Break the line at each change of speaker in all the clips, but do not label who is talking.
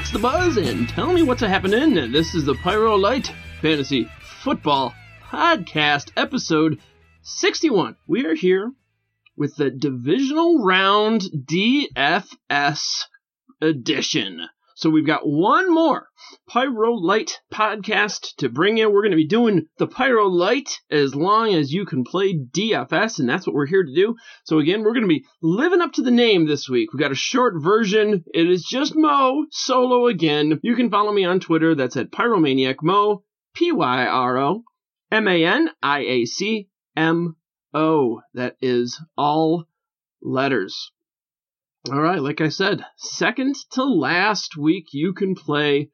what's the buzz? And tell me what's happening. This is the Pyro Light Fantasy Football Podcast, episode 61. We are here with the Divisional Round DFS edition. So we've got one more Pyro Light podcast to bring you. We're going to be doing the Pyro Light as long as you can play DFS, and that's what we're here to do. So again, we're going to be living up to the name this week. We've got a short version. It is just Mo solo again. You can follow me on Twitter. That's at Pyromaniac Mo, P Y R O M A N I A C M O. That is all letters. All right, like I said, second to last week you can play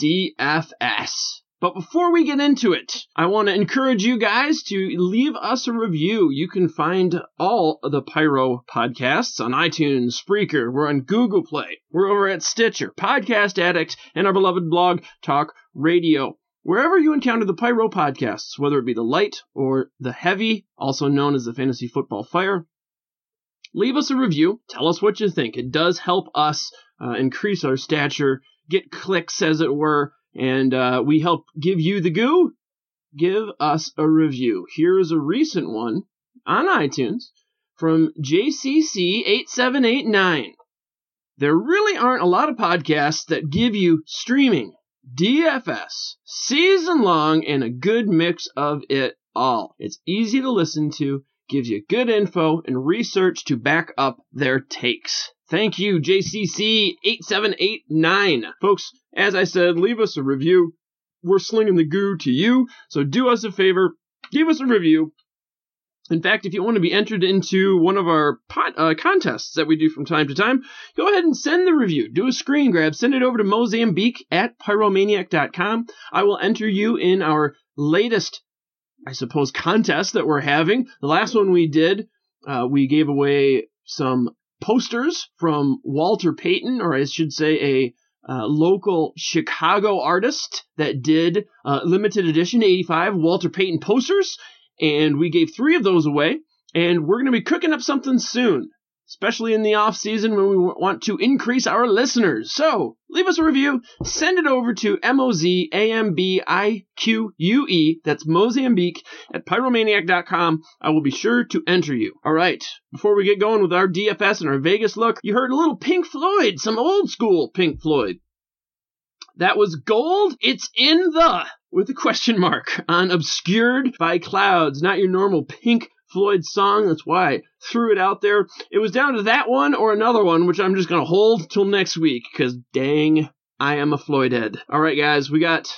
DFS. But before we get into it, I want to encourage you guys to leave us a review. You can find all the Pyro podcasts on iTunes, Spreaker, we're on Google Play, we're over at Stitcher, Podcast Addict, and our beloved blog, Talk Radio. Wherever you encounter the Pyro podcasts, whether it be the light or the heavy, also known as the Fantasy Football Fire, leave us a review. Tell us what you think. It does help us uh, increase our stature, get clicks, as it were, and uh, we help give you the goo. Give us a review. Here is a recent one on iTunes from JCC8789. There really aren't a lot of podcasts that give you streaming, DFS, season long, and a good mix of it all. It's easy to listen to gives you good info and research to back up their takes. Thank you, JCC8789. Folks, as I said, leave us a review. We're slinging the goo to you, so do us a favor, give us a review. In fact, if you want to be entered into one of our pot, uh, contests that we do from time to time, go ahead and send the review. Do a screen grab. Send it over to Mozambique at pyromaniac.com. I will enter you in our latest I suppose, contest that we're having. The last one we did, uh, we gave away some posters from Walter Payton, or I should say a uh, local Chicago artist that did uh, limited edition 85 Walter Payton posters. And we gave three of those away. And we're going to be cooking up something soon especially in the off season when we want to increase our listeners. So leave us a review, send it over to M-O-Z-A-M-B-I-Q-U-E, that's Mozambique, at pyromaniac.com. I will be sure to enter you. All right, before we get going with our DFS and our Vegas look, you heard a little Pink Floyd, some old school Pink Floyd. That was gold. It's in the with a question mark on obscured by clouds, not your normal pink Floyd song. That's why I threw it out there. It was down to that one or another one, which I'm just going to hold till next week because dang, I am a Floyd head. All right, guys, we got,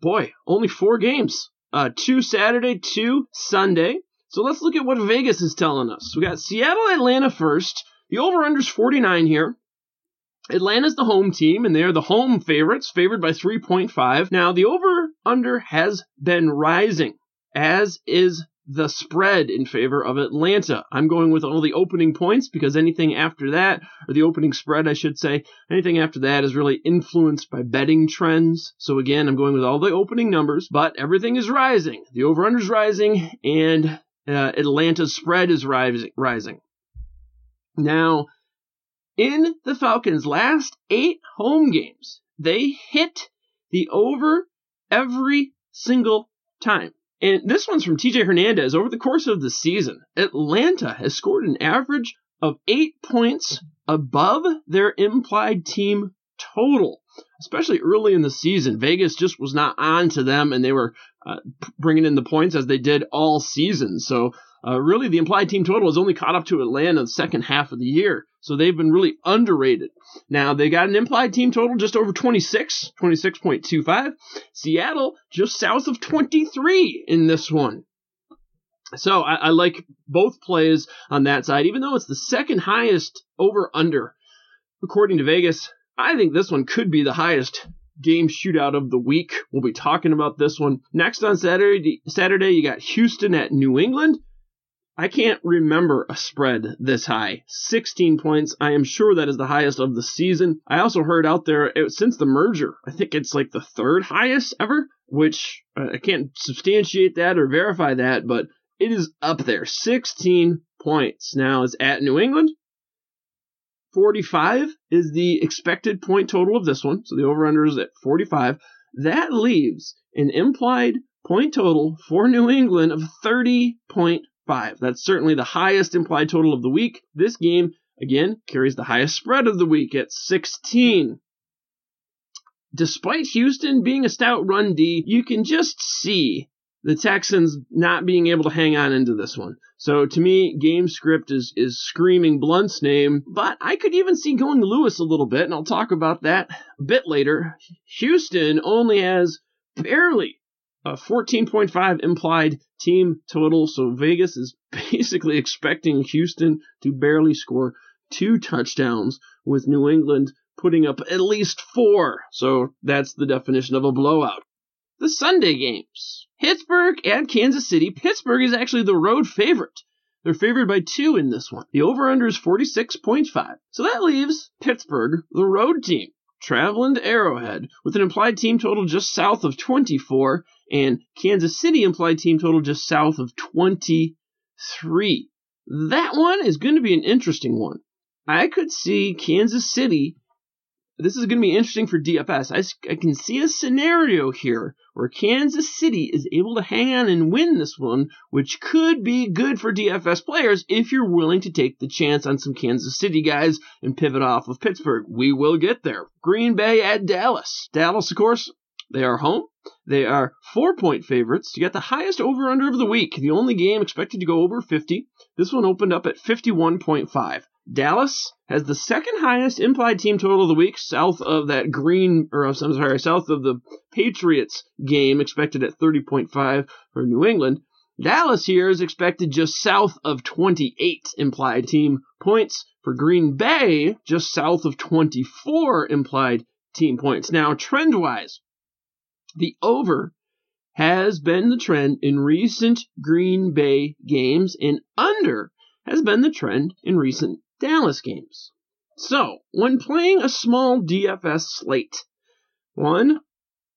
boy, only four games. Uh, two Saturday, two Sunday. So let's look at what Vegas is telling us. We got Seattle, Atlanta first. The over-under's 49 here. Atlanta's the home team, and they're the home favorites, favored by 3.5. Now, the over-under has been rising, as is the spread in favor of Atlanta. I'm going with all the opening points because anything after that, or the opening spread, I should say, anything after that is really influenced by betting trends. So again, I'm going with all the opening numbers, but everything is rising. The over-under is rising, and uh, Atlanta's spread is rising. Rising. Now, in the Falcons' last eight home games, they hit the over every single time. And this one's from TJ Hernandez. Over the course of the season, Atlanta has scored an average of eight points above their implied team total, especially early in the season. Vegas just was not on to them, and they were uh, bringing in the points as they did all season. So uh, really, the implied team total has only caught up to Atlanta the second half of the year. So they've been really underrated. Now, they got an implied team total just over 26, 26.25. Seattle just south of 23 in this one. So I, I like both plays on that side, even though it's the second highest over under according to Vegas. I think this one could be the highest game shootout of the week. We'll be talking about this one next on Saturday. Saturday, you got Houston at New England. I can't remember a spread this high. 16 points. I am sure that is the highest of the season. I also heard out there it, since the merger, I think it's like the third highest ever, which uh, I can't substantiate that or verify that, but it is up there. 16 points. Now it's at New England. 45 is the expected point total of this one. So the over under is at 45. That leaves an implied point total for New England of 30.5. That's certainly the highest implied total of the week. This game, again, carries the highest spread of the week at 16. Despite Houston being a stout run D, you can just see the Texans not being able to hang on into this one. So to me, game script is is screaming Blount's name, but I could even see going to Lewis a little bit, and I'll talk about that a bit later. Houston only has barely Uh, a 14.5 implied team total, so Vegas is basically expecting Houston to barely score two touchdowns with New England putting up at least four. So that's the definition of a blowout. The Sunday games. Pittsburgh and Kansas City. Pittsburgh is actually the road favorite. They're favored by two in this one. The over under is 46.5. So that leaves Pittsburgh, the road team, traveling to Arrowhead with an implied team total just south of 24 and Kansas City implied team total just south of 23. That one is going to be an interesting one. I could see Kansas City this is going to be interesting for DFS. I, I, can see a scenario here where Kansas City is able to hang on and win this one, which could be good for DFS players if you're willing to take the chance on some Kansas City guys and pivot off of Pittsburgh. We will get there. Green Bay at Dallas. Dallas, of course, they are home. They are four point favorites. You got the highest over under of the week. The only game expected to go over 50. This one opened up at 51.5. Dallas has the second highest implied team total of the week, south of that green, or I'm sorry, south of the Patriots game, expected at 30.5 for New England. Dallas here is expected just south of 28 implied team points. For Green Bay, just south of 24 implied team points. Now, trend wise, the over has been the trend in recent Green Bay games, and under has been the trend in recent Dallas games. So, when playing a small DFS slate, one,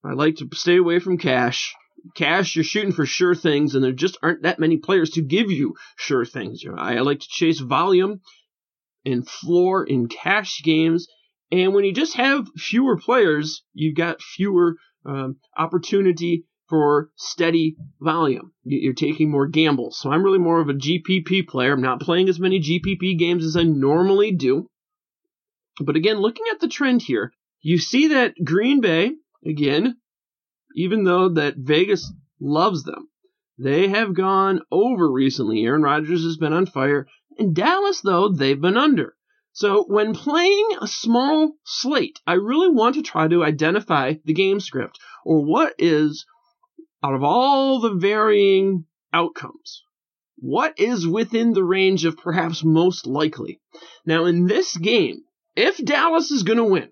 I like to stay away from cash. Cash, you're shooting for sure things, and there just aren't that many players to give you sure things. I like to chase volume and floor in cash games, and when you just have fewer players, you've got fewer um, opportunity for steady volume. You're taking more gambles. So I'm really more of a GPP player. I'm not playing as many GPP games as I normally do. But again, looking at the trend here, you see that Green Bay, again, even though that Vegas loves them, they have gone over recently. Aaron Rodgers has been on fire. In Dallas, though, they've been under. So when playing a small slate, I really want to try to identify the game script or what is out of all the varying outcomes, what is within the range of perhaps most likely? Now, in this game, if Dallas is going to win,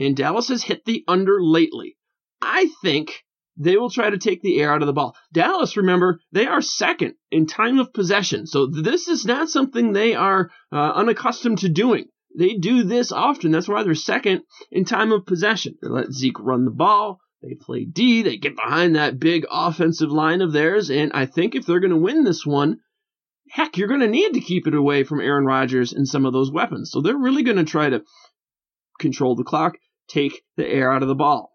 and Dallas has hit the under lately, I think they will try to take the air out of the ball. Dallas, remember, they are second in time of possession, so this is not something they are uh, unaccustomed to doing. They do this often. That's why they're second in time of possession. They let Zeke run the ball. They play D. They get behind that big offensive line of theirs. And I think if they're going to win this one, heck, you're going to need to keep it away from Aaron Rodgers and some of those weapons. So they're really going to try to control the clock, take the air out of the ball.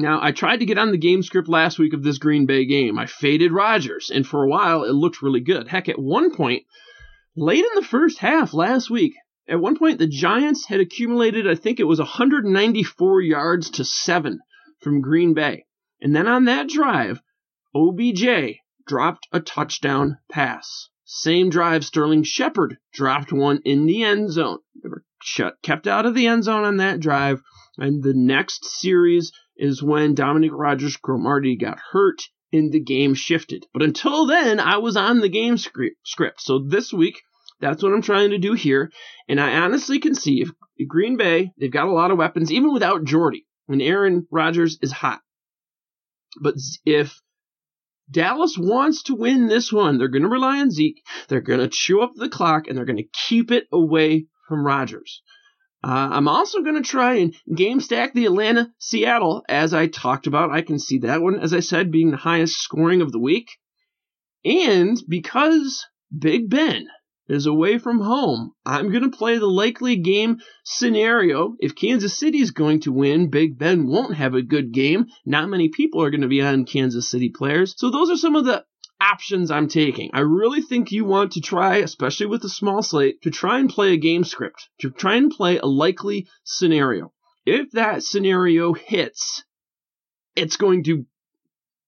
Now, I tried to get on the game script last week of this Green Bay game. I faded Rodgers, and for a while it looked really good. Heck, at one point, late in the first half last week, at one point the Giants had accumulated, I think it was 194 yards to seven from Green Bay. And then on that drive, OBJ dropped a touchdown pass. Same drive, Sterling Shepard dropped one in the end zone. They were shut, kept out of the end zone on that drive. And the next series is when Dominique Rodgers Cromartie got hurt and the game shifted. But until then, I was on the game script. So this week, that's what I'm trying to do here. And I honestly can see if Green Bay, they've got a lot of weapons, even without Jordy and Aaron Rodgers is hot. But if Dallas wants to win this one, they're going to rely on Zeke. They're going to chew up the clock and they're going to keep it away from Rodgers. Uh, I'm also going to try and game stack the Atlanta Seattle, as I talked about. I can see that one, as I said, being the highest scoring of the week. And because Big Ben is away from home. I'm going to play the likely game scenario. If Kansas City is going to win, Big Ben won't have a good game. Not many people are going to be on Kansas City players. So those are some of the options I'm taking. I really think you want to try, especially with a small slate, to try and play a game script, to try and play a likely scenario. If that scenario hits, it's going to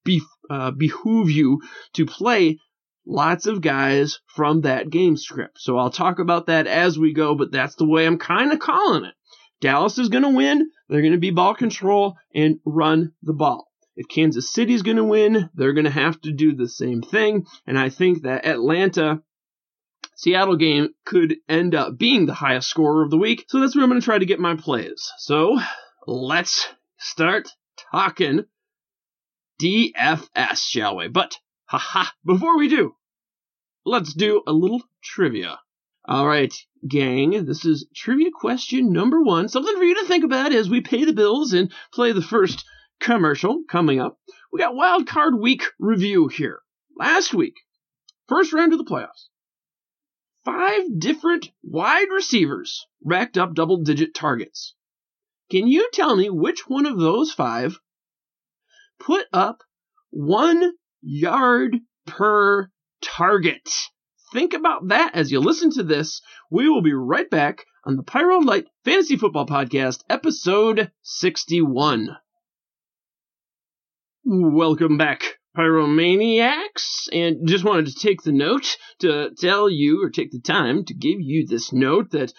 be, uh, behoove you to play lots of guys from that game script. So I'll talk about that as we go, but that's the way I'm kind of calling it. Dallas is going to win. They're going to be ball control and run the ball. If Kansas City's going to win, they're going to have to do the same thing. And I think that Atlanta Seattle game could end up being the highest scorer of the week. So that's where I'm going to try to get my plays. So let's start talking DFS, shall we? But, haha, before we do, let's do a little trivia. All right, gang, this is trivia question number one. Something for you to think about as we pay the bills and play the first commercial coming up. We got wild card week review here. Last week, first round of the playoffs. Five different wide receivers racked up double digit targets. Can you tell me which one of those five put up one yard per target? Think about that as you listen to this. We will be right back on the Pyro Light Fantasy Football Podcast, episode 61. Welcome back, Pyromaniacs, and just wanted to take the note to tell you, or take the time to give you this note that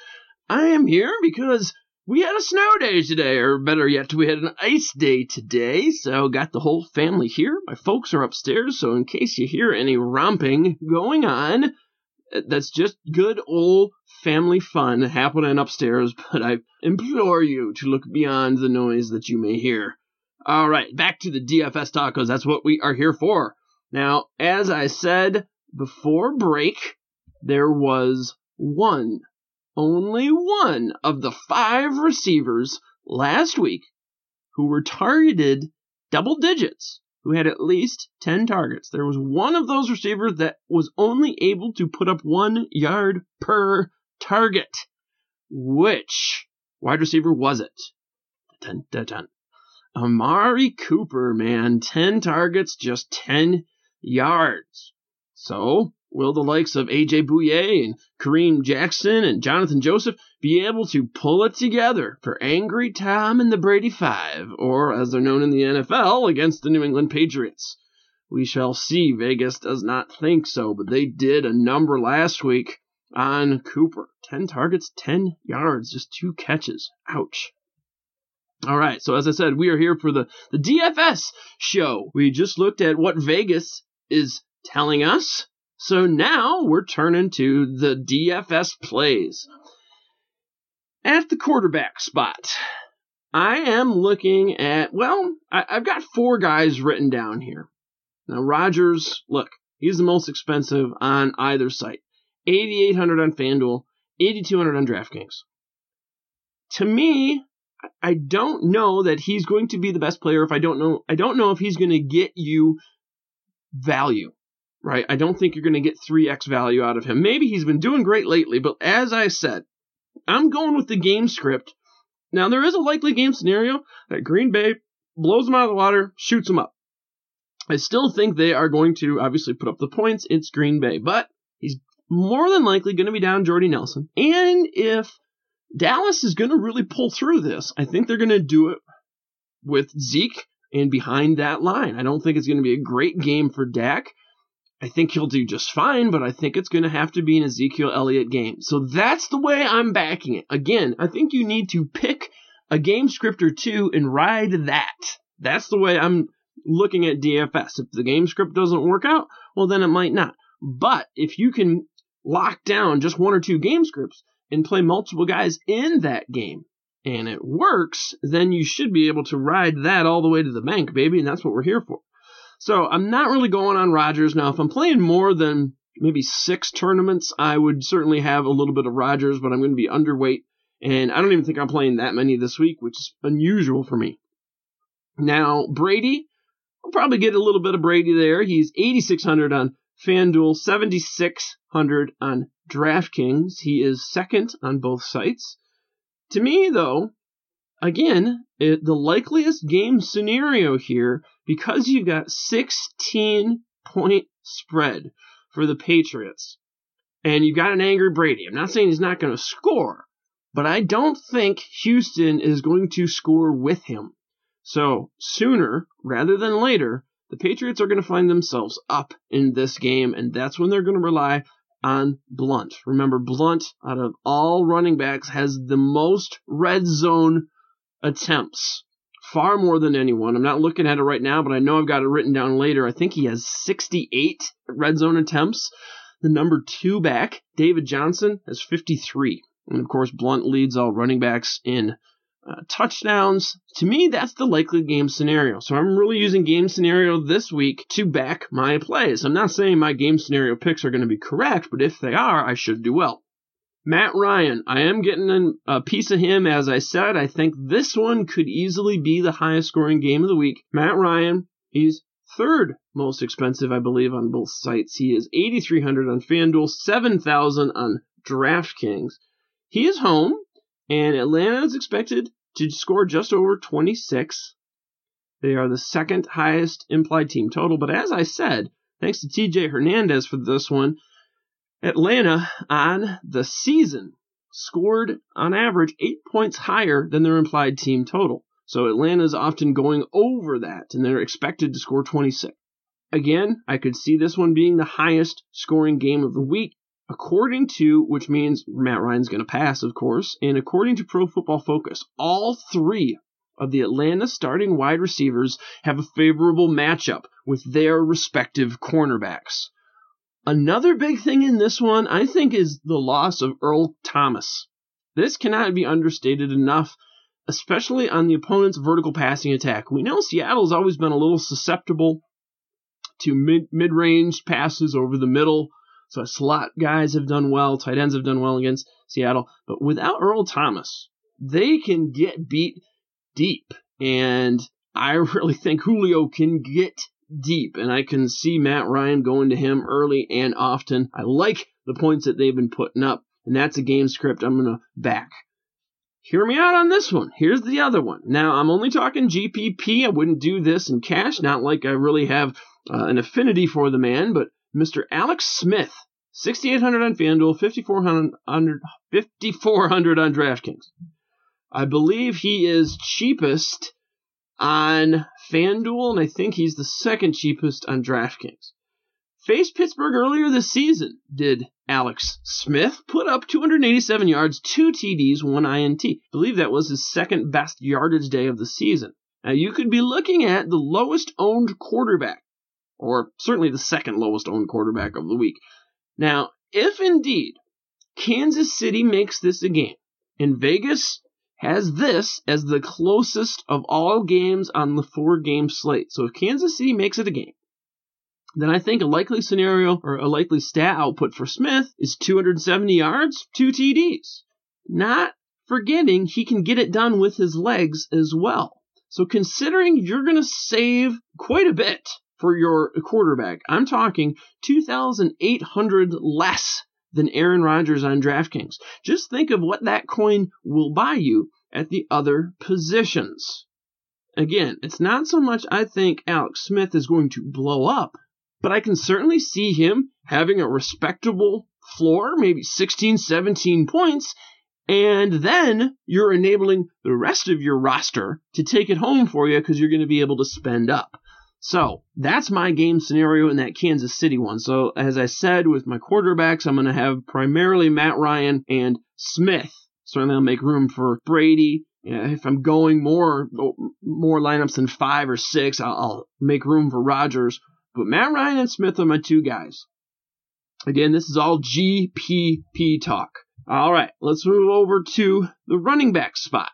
I am here because we had a snow day today, or better yet, we had an ice day today, so got the whole family here. My folks are upstairs, so in case you hear any romping going on, uh, that's just good old family fun happening upstairs, but I implore you to look beyond the noise that you may hear. All right, back to the DFS tacos. That's what we are here for. Now, as I said before break, there was one, only one of the five receivers last week who were targeted double digits, who had at least 10 targets. There was one of those receivers that was only able to put up one yard per target. Which wide receiver was it? Dun, dun, dun. Amari Cooper, man, 10 targets, just 10 yards. So, will the likes of AJ Bouye and Kareem Jackson and Jonathan Joseph be able to pull it together for Angry Tom and the Brady Five, or as they're known in the NFL, against the New England Patriots? We shall see. Vegas does not think so, but they did a number last week on Cooper. 10 targets, 10 yards, just two catches. Ouch. All right, so as I said, we are here for the, the DFS show. We just looked at what Vegas is telling us. So now we're turning to the DFS plays. At the quarterback spot, I am looking at, well, I, have got four guys written down here. Now, Rodgers, look, he's the most expensive on either site 8800 on FanDuel, 8200 on DraftKings. To me, I don't know that he's going to be the best player if I don't know I don't know if he's going to get you value. Right? I don't think you're going to get 3x value out of him. Maybe he's been doing great lately, but as I said, I'm going with the game script. Now there is a likely game scenario that Green Bay blows them out of the water, shoots them up. I still think they are going to obviously put up the points. It's Green Bay, but he's more than likely going to be down Jordy Nelson. And if Dallas is going to really pull through this. I think they're going to do it with Zeke and behind that line. I don't think it's going to be a great game for Dak. I think he'll do just fine, but I think it's going to have to be an Ezekiel Elliott game. So that's the way I'm backing it. Again, I think you need to pick a game script or two and ride that. That's the way I'm looking at DFS. If the game script doesn't work out, well, then it might not. But if you can lock down just one or two game scripts, and play multiple guys in that game and it works, then you should be able to ride that all the way to the bank, baby, and that's what we're here for. So I'm not really going on Rodgers now. If I'm playing more than maybe six tournaments, I would certainly have a little bit of Rodgers, but I'm going to be underweight, and I don't even think I'm playing that many this week, which is unusual for me. Now Brady, I'll probably get a little bit of Brady there. He's 8,600 on FanDuel, 7,600 on DraftKings. He is second on both sites. To me, though, again, it, the likeliest game scenario here, because you've got 16 point spread for the Patriots, and you've got an angry Brady. I'm not saying he's not going to score, but I don't think Houston is going to score with him. So sooner rather than later, the Patriots are going to find themselves up in this game, and that's when they're going to rely on Blount. Remember, Blount, out of all running backs, has the most red zone attempts. Far more than anyone. I'm not looking at it right now, but I know I've got it written down later. I think he has 68 red zone attempts. The number two back, David Johnson, has 53. And of course, Blount leads all running backs in uh, touchdowns. To me, that's the likely game scenario. So I'm really using game scenario this week to back my plays. I'm not saying my game scenario picks are going to be correct, but if they are, I should do well. Matt Ryan, I am getting a piece of him. As I said, I think this one could easily be the highest scoring game of the week. Matt Ryan, he's third most expensive, I believe, on both sites. He is 8,300 on FanDuel, 7,000 on DraftKings. He is home, and Atlanta is expected to score just over 26. They are the second highest implied team total, but as I said, thanks to TJ Hernandez for this one, Atlanta on the season scored on average eight points higher than their implied team total. So Atlanta is often going over that, and they're expected to score 26. Again, I could see this one being the highest scoring game of the week, according to, which means Matt Ryan's going to pass, of course, and according to Pro Football Focus, all three of the Atlanta starting wide receivers have a favorable matchup with their respective cornerbacks. Another big thing in this one, I think, is the loss of Earl Thomas. This cannot be understated enough, especially on the opponent's vertical passing attack. We know Seattle's always been a little susceptible to mid range passes over the middle. So slot guys have done well, tight ends have done well against Seattle. But without Earl Thomas, they can get beat deep. And I really think Julio can get deep, and I can see Matt Ryan going to him early and often. I like the points that they've been putting up, and that's a game script I'm going to back. Hear me out on this one. Here's the other one. Now, I'm only talking GPP. I wouldn't do this in cash, not like I really have uh, an affinity for the man, but Mr. Alex Smith, 6,800 on FanDuel, 5,400, 5,400 on DraftKings. I believe he is cheapest on FanDuel, and I think he's the second cheapest on DraftKings. Faced Pittsburgh earlier this season, did Alex Smith put up 287 yards, two TDs, one INT. I believe that was his second best yardage day of the season. Now you could be looking at the lowest owned quarterback, or certainly the second lowest owned quarterback of the week. Now, if indeed Kansas City makes this a game, and Vegas has this as the closest of all games on the four game slate. So if Kansas City makes it a game, then I think a likely scenario or a likely stat output for Smith is 270 yards, two TDs. Not forgetting he can get it done with his legs as well. So considering you're going to save quite a bit for your quarterback, I'm talking 2,800 less than Aaron Rodgers on DraftKings. Just think of what that coin will buy you at the other positions. Again, it's not so much I think Alex Smith is going to blow up, but I can certainly see him having a respectable floor, maybe 16, 17 points, and then you're enabling the rest of your roster to take it home for you because you're going to be able to spend up. So that's my game scenario in that Kansas City one. So as I said with my quarterbacks, I'm going to have primarily Matt Ryan and Smith. Certainly I'll make room for Brady. if I'm going more oh, more lineups than five or six, I'll, I'll make room for Rodgers. But Matt Ryan and Smith are my two guys. Again, this is all GPP talk. All right, let's move over to the running back spot.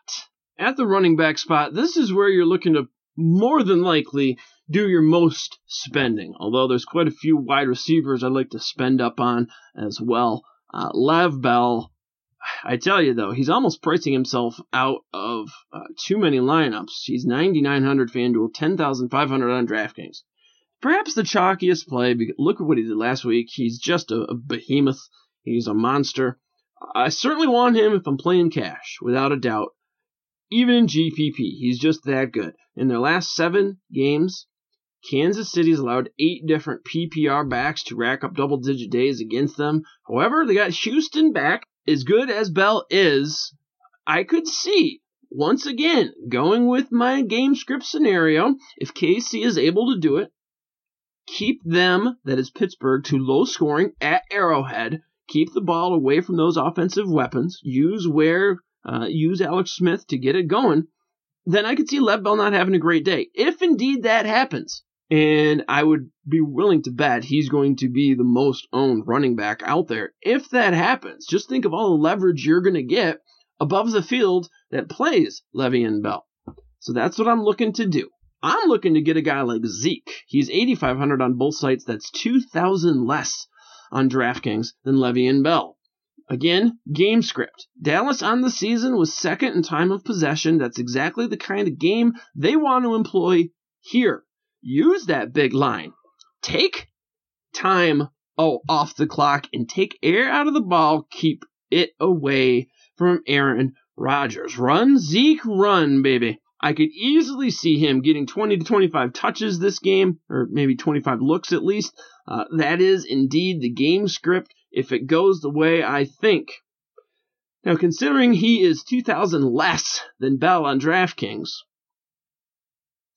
At the running back spot, this is where you're looking to more than likely do your most spending. Although there's quite a few wide receivers I'd like to spend up on as well. Uh, Lev Bell, I tell you though, he's almost pricing himself out of uh, too many lineups. He's 9,900 FanDuel, 10,500 on DraftKings. perhaps the chalkiest play. Look at what he did last week. He's just a, a behemoth. He's a monster. I certainly want him if I'm playing cash, without a doubt. Even in GPP, he's just that good. In their last seven games, Kansas City's allowed eight different PPR backs to rack up double digit days against them. However, they got Houston back. As good as Bell is, I could see, once again, going with my game script scenario, if KC is able to do it, keep them, that is Pittsburgh, to low scoring at Arrowhead, keep the ball away from those offensive weapons, use Ware, uh, use Alex Smith to get it going, then I could see Lev Bell not having a great day. If indeed that happens, and I would be willing to bet he's going to be the most owned running back out there. If that happens, just think of all the leverage you're going to get above the field that plays Le'Veon Bell. So that's what I'm looking to do. I'm looking to get a guy like Zeke. He's 8,500 on both sites. That's 2,000 less on DraftKings than Le'Veon Bell. Again, game script. Dallas on the season was second in time of possession. That's exactly the kind of game they want to employ here use that big line. Take time oh, off the clock and take air out of the ball. Keep it away from Aaron Rodgers. Run, Zeke, run, baby. I could easily see him getting 20 to 25 touches this game, or maybe 25 looks at least. Uh, that is indeed the game script if it goes the way I think. Now, considering he is 2,000 less than Bell on DraftKings,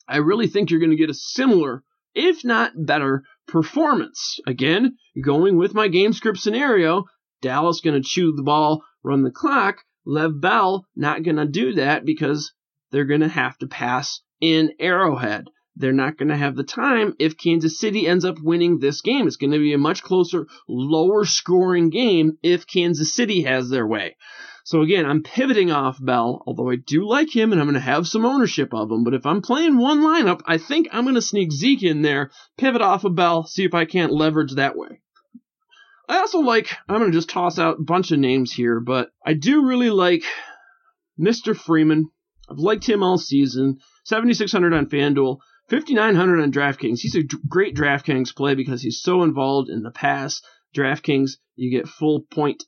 I really think you're going to get a similar, if not better, performance. Again, going with my game script scenario, Dallas going to chew the ball, run the clock. Lev Bell not going to do that because they're going to have to pass in Arrowhead. They're not going to have the time if Kansas City ends up winning this game. It's going to be a much closer, lower scoring game if Kansas City has their way. So again, I'm pivoting off Bell, although I do like him and I'm going to have some ownership of him. But if I'm playing one lineup, I think I'm going to sneak Zeke in there, pivot off of Bell, see if I can't leverage that way. I also like, I'm going to just toss out a bunch of names here, but I do really like Mr. Freeman. I've liked him all season. 7,600 on FanDuel, 5,900 on DraftKings. He's a great DraftKings play because he's so involved in the pass. DraftKings, you get full point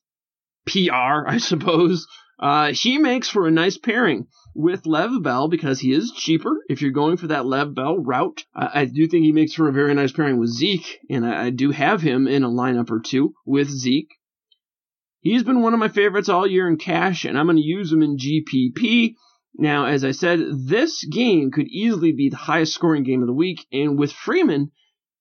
PR, I suppose. Uh, he makes for a nice pairing with Lev Bell because he is cheaper. If you're going for that Lev Bell route, I, I do think he makes for a very nice pairing with Zeke, and I, I do have him in a lineup or two with Zeke. He's been one of my favorites all year in cash, and I'm going to use him in GPP. Now, as I said, this game could easily be the highest scoring game of the week, and with Freeman,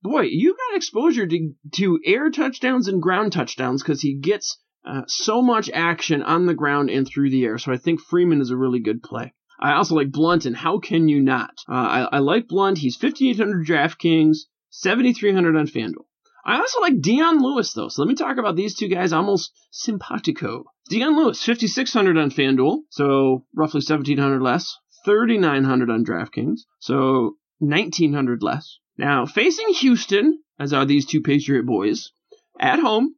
boy, you got exposure to, to air touchdowns and ground touchdowns because he gets uh, so much action on the ground and through the air. So I think Freeman is a really good play. I also like Blount, and how can you not? Uh, I, I, like Blount. He's 5,800 DraftKings, 7,300 on FanDuel. I also like Dion Lewis, though. So let me talk about these two guys almost simpatico. Dion Lewis, 5,600 on FanDuel, so roughly 1,700 less. 3,900 on DraftKings, so 1,900 less. Now, facing Houston, as are these two Patriot boys, at home,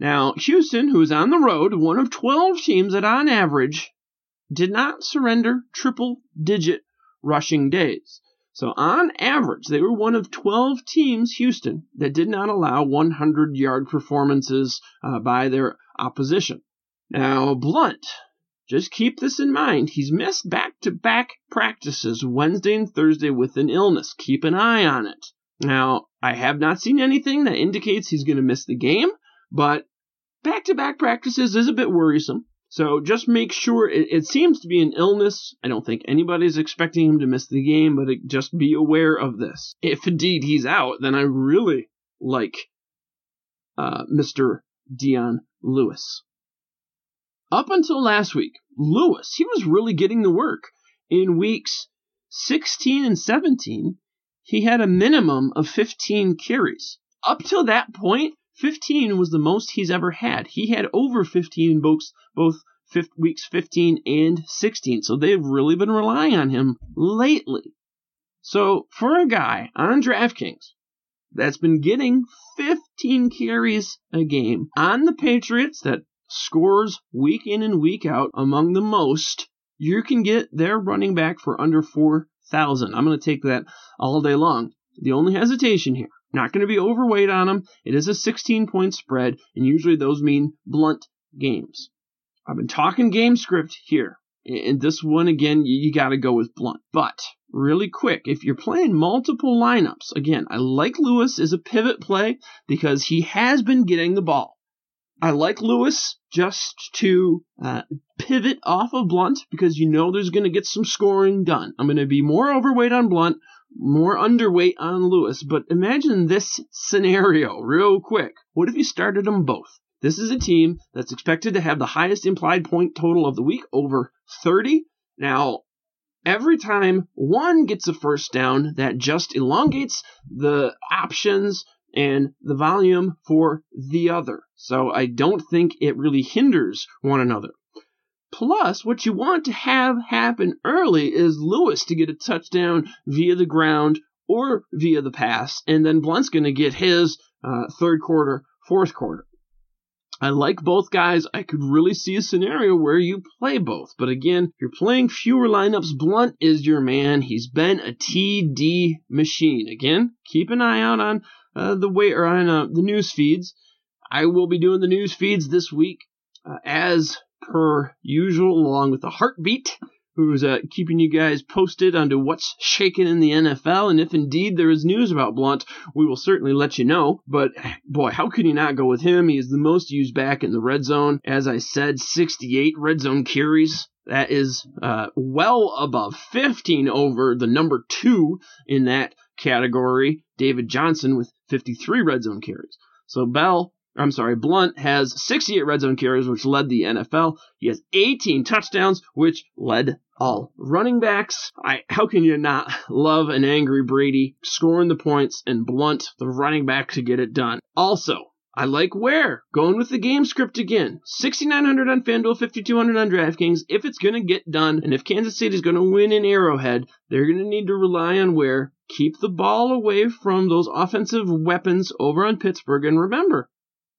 now, Houston, who is on the road, one of 12 teams that on average did not surrender triple digit rushing days. So on average, they were one of 12 teams, Houston, that did not allow 100 yard performances uh, by their opposition. Now, Blount, just keep this in mind. He's missed back to back practices Wednesday and Thursday with an illness. Keep an eye on it. Now, I have not seen anything that indicates he's going to miss the game. But back to back practices is a bit worrisome. So just make sure it, it, seems to be an illness. I don't think anybody's expecting him to miss the game, but it, just be aware of this. If indeed he's out, then I really like uh, Mr. Dion Lewis. Up until last week, Lewis, he was really getting the work. In weeks 16 and 17, he had a minimum of 15 carries. Up till that point, 15 was the most he's ever had. He had over 15 books both, both weeks 15 and 16. So they've really been relying on him lately. So for a guy on DraftKings that's been getting 15 carries a game on the Patriots that scores week in and week out among the most, you can get their running back for under 4,000. I'm going to take that all day long. the only hesitation here. Not going to be overweight on them. It is a 16 point spread, and usually those mean Blount games. I've been talking game script here. And this one, again, you, got to go with Blount. But really quick, if you're playing multiple lineups, again, I like Lewis as a pivot play because he has been getting the ball. I like Lewis just to uh, pivot off of Blount because you know there's going to get some scoring done. I'm going to be more overweight on Blount, more underweight on Lewis. But imagine this scenario real quick. What if you started them both? This is a team that's expected to have the highest implied point total of the week, over 30. Now, every time one gets a first down, that just elongates the options and the volume for the other. So I don't think it really hinders one another. Plus, what you want to have happen early is Lewis to get a touchdown via the ground or via the pass, and then Blount's going to get his uh, third quarter, fourth quarter. I like both guys. I could really see a scenario where you play both. But again, if you're playing fewer lineups, Blount is your man. He's been a TD machine. Again, keep an eye out on uh, the way or on uh, the news feeds. I will be doing the news feeds this week uh, as per usual, along with the heartbeat who's uh, keeping you guys posted onto what's shaking in the NFL. And if indeed there is news about Blount, we will certainly let you know. But boy, how could you not go with him? He is the most used back in the red zone. As I said, 68 red zone carries. That is uh, well above 15 over the number two in that category, David Johnson, with 53 red zone carries. So Bell I'm sorry, Blount has 68 red zone carries, which led the NFL. He has 18 touchdowns, which led all running backs. I, how can you not love an angry Brady scoring the points and Blount, the running back, to get it done? Also, I like Ware going with the game script again. 6,900 on FanDuel, 5,200 on DraftKings. If it's going to get done, and if Kansas City is going to win in Arrowhead, they're going to need to rely on Ware keep the ball away from those offensive weapons over on Pittsburgh. And remember,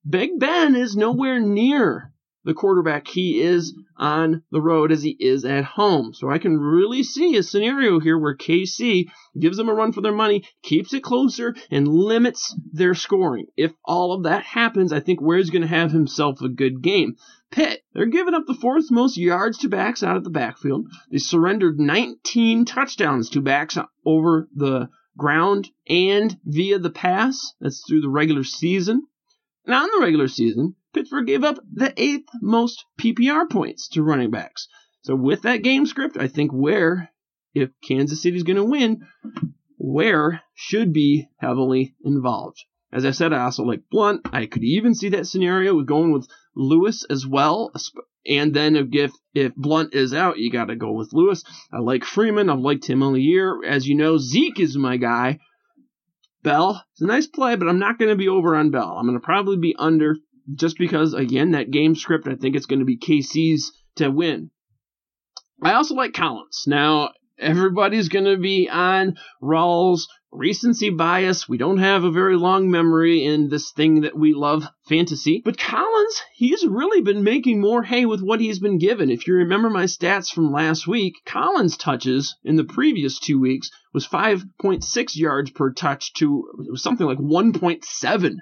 Big Ben is nowhere near the quarterback he is on the road as he is at home. So I can really see a scenario here where KC gives them a run for their money, keeps it closer, and limits their scoring. If all of that happens, I think Ware's going to have himself a good game. Pitt, they're giving up the fourth most yards to backs out of the backfield. They surrendered 19 touchdowns to backs over the ground and via the pass. That's through the regular season. Now, in the regular season, Pittsburgh gave up the eighth most PPR points to running backs. So, with that game script, I think Ware, if Kansas City's going to win, Ware should be heavily involved. As I said, I also like Blount. I could even see that scenario with going with Lewis as well. And then if if Blount is out, you got to go with Lewis. I like Freeman. I've liked him all year. As you know, Zeke is my guy. Bell, it's a nice play, but I'm not going to be over on Bell. I'm going to probably be under just because, again, that game script, I think it's going to be KC's to win. I also like Collins. Now, everybody's going to be on Rawls recency bias. We don't have a very long memory in this thing that we love, fantasy. But Collins, he's really been making more hay with what he's been given. If you remember my stats from last week, Collins touches in the previous two weeks was 5.6 yards per touch to something like 1.7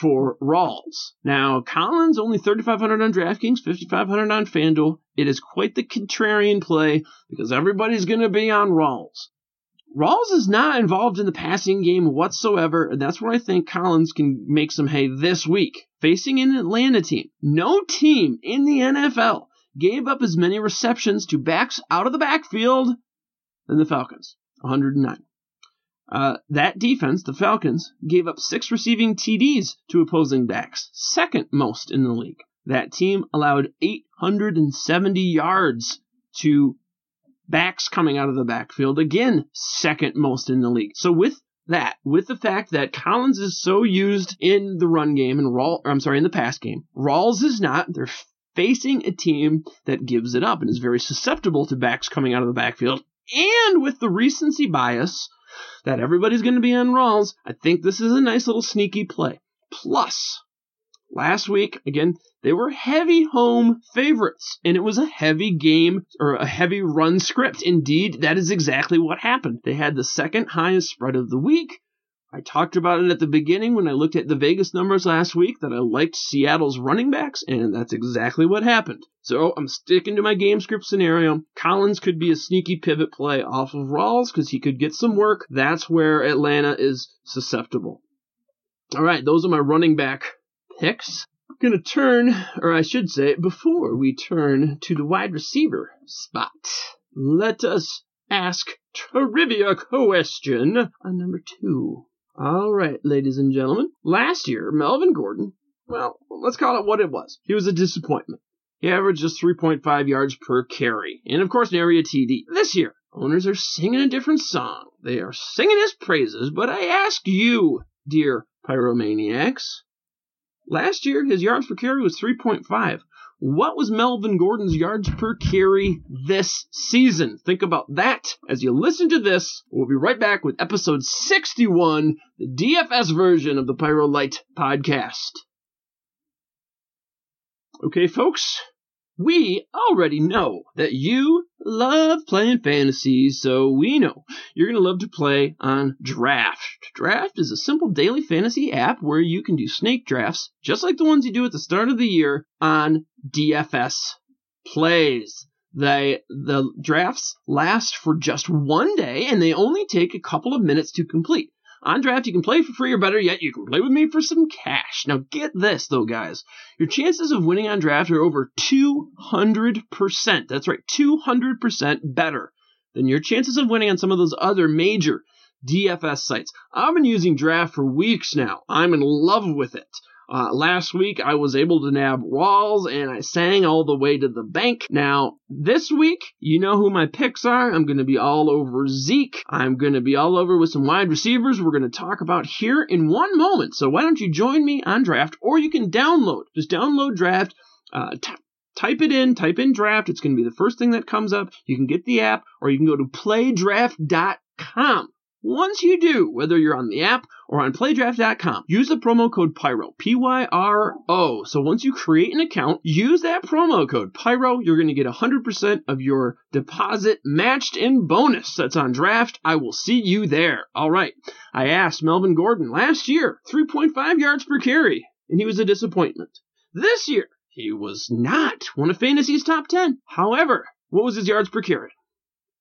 for Rawls. Now, Collins only 3,500 on DraftKings, 5,500 on FanDuel. It is quite the contrarian play because everybody's going to be on Rawls. Rawls is not involved in the passing game whatsoever, and that's where I think Collins can make some hay this week. Facing an Atlanta team, no team in the NFL gave up as many receptions to backs out of the backfield than the Falcons, 109. Uh, that defense, the Falcons, gave up six receiving TDs to opposing backs, second most in the league. That team allowed 870 yards to backs coming out of the backfield, again, second most in the league. So with that, with the fact that Collins is so used in the run game and Rawl, I'm sorry, in the pass game, Rawls is not. They're facing a team that gives it up and is very susceptible to backs coming out of the backfield. And with the recency bias that everybody's going to be on Rawls, I think this is a nice little sneaky play. Plus, last week, again, they were heavy home favorites, and it was a heavy game or a heavy run script. Indeed, that is exactly what happened. They had the second highest spread of the week, I talked about it at the beginning when I looked at the Vegas numbers last week that I liked Seattle's running backs, and that's exactly what happened. So I'm sticking to my game script scenario. Collins could be a sneaky pivot play off of Rawls because he could get some work. That's where Atlanta is susceptible. All right, those are my running back picks. I'm going to turn, or I should say, before we turn to the wide receiver spot, let us ask trivia question on number two. All right, ladies and gentlemen. Last year, Melvin Gordon, well, let's call it what it was. He was a disappointment. He averaged just 3.5 yards per carry, and of course, nary a TD. This year, owners are singing a different song. They are singing his praises, but I ask you, dear pyromaniacs, last year his yards per carry was 3.5. What was Melvin Gordon's yards per carry this season? Think about that as you listen to this. We'll be right back with episode 61, the DFS version of the Pyro Light podcast. Okay, folks, we already know that you love playing fantasy, so we know you're going to love to play on Draft. Draft is a simple daily fantasy app where you can do snake drafts, just like the ones you do at the start of the year on DFS plays. They, the drafts last for just one day and they only take a couple of minutes to complete. On draft, you can play for free or better yet, you can play with me for some cash. Now get this though, guys. Your chances of winning on draft are over 200%. That's right, 200% better than your chances of winning on some of those other major DFS sites. I've been using draft for weeks now. I'm in love with it. Uh, last week I was able to nab Rawls and I sang all the way to the bank. Now, this week, you know who my picks are. I'm going to be all over Zeke. I'm going to be all over with some wide receivers we're going to talk about here in one moment. So why don't you join me on draft or you can download. Just download draft. Uh, t- type it in, type in draft. It's going to be the first thing that comes up. You can get the app or you can go to playdraft.com. Once you do, whether you're on the app or on playdraft.com, use the promo code PYRO, P-Y-R-O. So once you create an account, use that promo code PYRO. You're going to get 100% of your deposit matched in bonus. That's on draft. I will see you there. All right. I asked Melvin Gordon last year, 3.5 yards per carry, and he was a disappointment. This year, he was not one of fantasy's top 10. However, what was his yards per carry?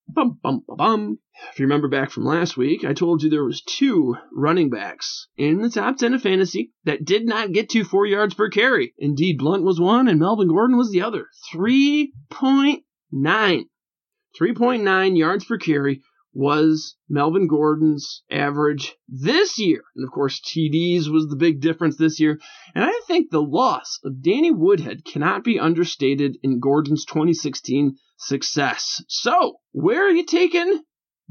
Bum, bum, bum, bum. If you remember back from last week, I told you there was two running backs in the top 10 of fantasy that did not get to four yards per carry. Indeed, Blount was one and Melvin Gordon was the other. 3.9. 3.9 yards per carry was Melvin Gordon's average this year. And of course, TDs was the big difference this year. And I think the loss of Danny Woodhead cannot be understated in Gordon's 2016 success. So, where are you taking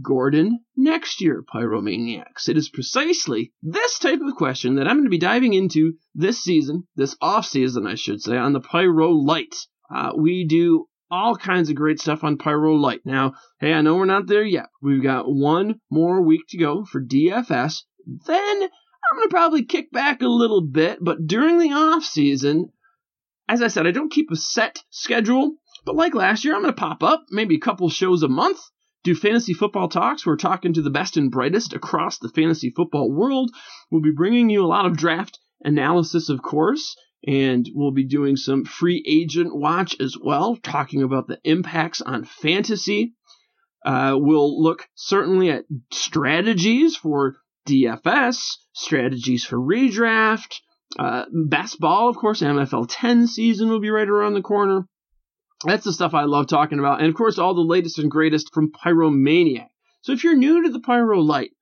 Gordon next year, Pyromaniacs? It is precisely this type of question that I'm going to be diving into this season, this off season, I should say, on the Pyro Light. Uh, we do all kinds of great stuff on Pyro Light. Now, hey, I know we're not there yet. We've got one more week to go for DFS. Then I'm going to probably kick back a little bit, but during the off season, as I said, I don't keep a set schedule, but like last year, I'm going to pop up maybe a couple shows a month, do fantasy football talks. We're talking to the best and brightest across the fantasy football world. We'll be bringing you a lot of draft analysis, of course, and we'll be doing some free agent watch as well, talking about the impacts on fantasy. Uh, we'll look certainly at strategies for DFS, strategies for redraft, uh, best ball, of course, MFL 10 season will be right around the corner. That's the stuff I love talking about. And of course, all the latest and greatest from Pyromaniac. So if you're new to the Pyro Light,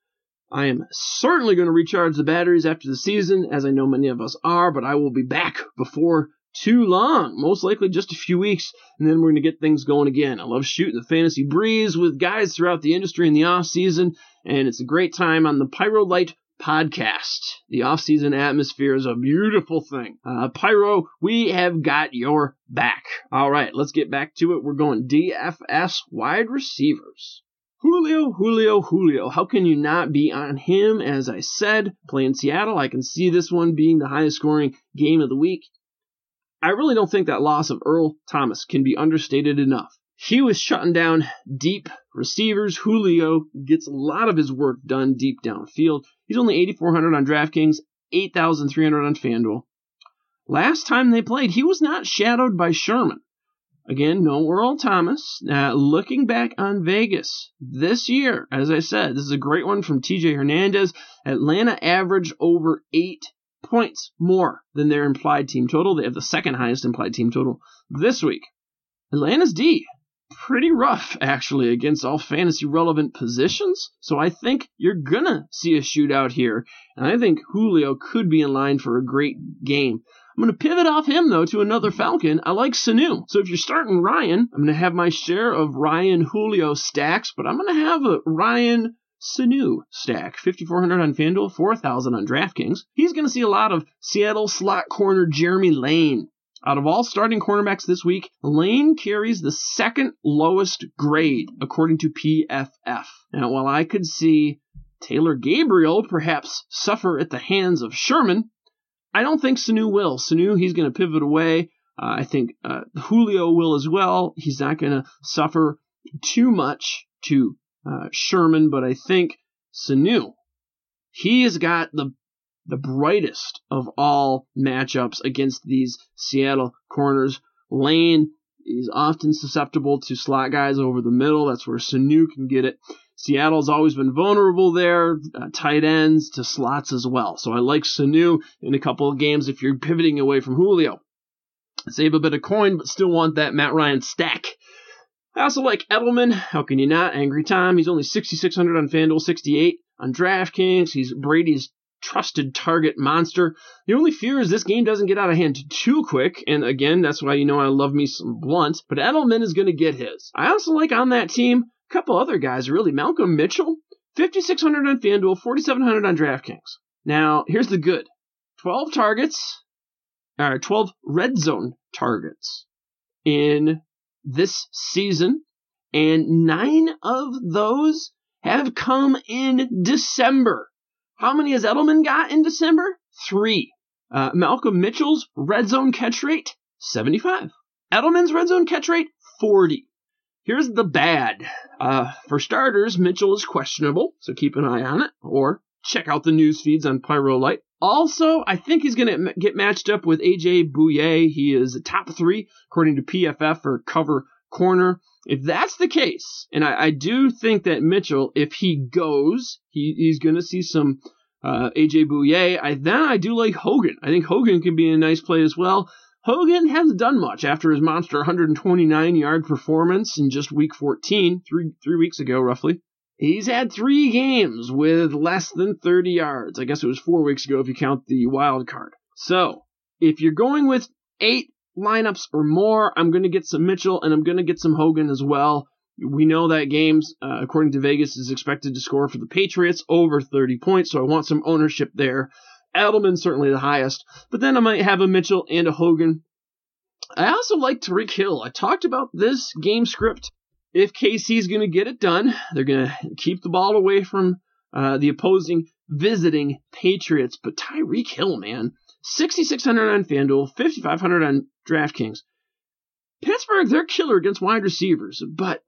I am certainly going to recharge the batteries after the season, as I know many of us are, but I will be back before too long, most likely just a few weeks, and then we're going to get things going again. I love shooting the fantasy breeze with guys throughout the industry in the off season, and it's a great time on the Pyro Light podcast. The off season atmosphere is a beautiful thing. Uh, Pyro, we have got your back. All right, let's get back to it. We're going DFS wide receivers. Julio, Julio, Julio. How can you not be on him? As I said, playing Seattle, I can see this one being the highest scoring game of the week. I really don't think that loss of Earl Thomas can be understated enough. he was shutting down deep receivers. Julio gets a lot of his work done deep downfield. He's only 8,400 on DraftKings, 8,300 on FanDuel. Last time they played, he was not shadowed by Sherman. Again, no Earl Thomas. Now, looking back on Vegas this year, as I said, this is a great one from TJ Hernandez. Atlanta averaged over eight points more than their implied team total. They have the second highest implied team total this week. Atlanta's D, pretty rough actually against all fantasy relevant positions. So I think you're gonna see a shootout here. And I think Julio could be in line for a great game. I'm going to pivot off him, though, to another Falcon. I like Sanu. So if you're starting Ryan, I'm going to have my share of Ryan Julio stacks, but I'm going to have a Ryan Sanu stack. 5,400 on FanDuel, 4,000 on DraftKings. He's going to see a lot of Seattle slot corner Jeremy Lane. Out of all starting cornerbacks this week, Lane carries the second lowest grade according to PFF. Now, while I could see Taylor Gabriel perhaps suffer at the hands of Sherman, I don't think Sanu will. Sanu, he's going to pivot away. Uh, I think uh, Julio will as well. He's not going to suffer too much to uh, Sherman, but I think Sanu, he has got the the brightest of all matchups against these Seattle corners. Lane is often susceptible to slot guys over the middle. That's where Sanu can get it. Seattle's always been vulnerable there, uh, tight ends to slots as well. So I like Sanu in a couple of games if you're pivoting away from Julio. Save a bit of coin, but still want that Matt Ryan stack. I also like Edelman. How can you not? Angry Tom. He's only 6,600 on FanDuel, 68 on DraftKings. He's Brady's trusted target monster. The only fear is this game doesn't get out of hand too quick, and again, that's why you know I love me some Blount, but Edelman is going to get his. I also like on that team couple other guys, really. Malcolm Mitchell, 5,600 on FanDuel, 4,700 on DraftKings. Now, here's the good 12 targets, or 12 red zone targets in this season, and nine of those have come in December. How many has Edelman got in December? Three. Uh, Malcolm Mitchell's red zone catch rate, 75. Edelman's red zone catch rate, 40. Here's the bad. Uh, for starters, Mitchell is questionable, so keep an eye on it, or check out the news feeds on Pyro Also, I think he's going to get matched up with AJ Bouye. He is top three, according to PFF, for cover corner. If that's the case, and I, I do think that Mitchell, if he goes, he, he's going to see some uh, AJ Bouye. I, then I do like Hogan. I think Hogan can be a nice play as well. Hogan hasn't done much after his monster 129 yard performance in just week 14, three, three weeks ago roughly. He's had three games with less than 30 yards. I guess it was four weeks ago if you count the wild card. So, if you're going with eight lineups or more, I'm going to get some Mitchell and I'm going to get some Hogan as well. We know that games, uh, according to Vegas, is expected to score for the Patriots over 30 points, so I want some ownership there. Edelman certainly the highest, but then I might have a Mitchell and a Hogan. I also like Tyreek Hill. I talked about this game script. If KC's going to get it done, they're going to keep the ball away from uh, the opposing visiting Patriots. But Tyreek Hill, man, 6,600 on FanDuel, 5,500 on DraftKings. Pittsburgh, they're killer against wide receivers, but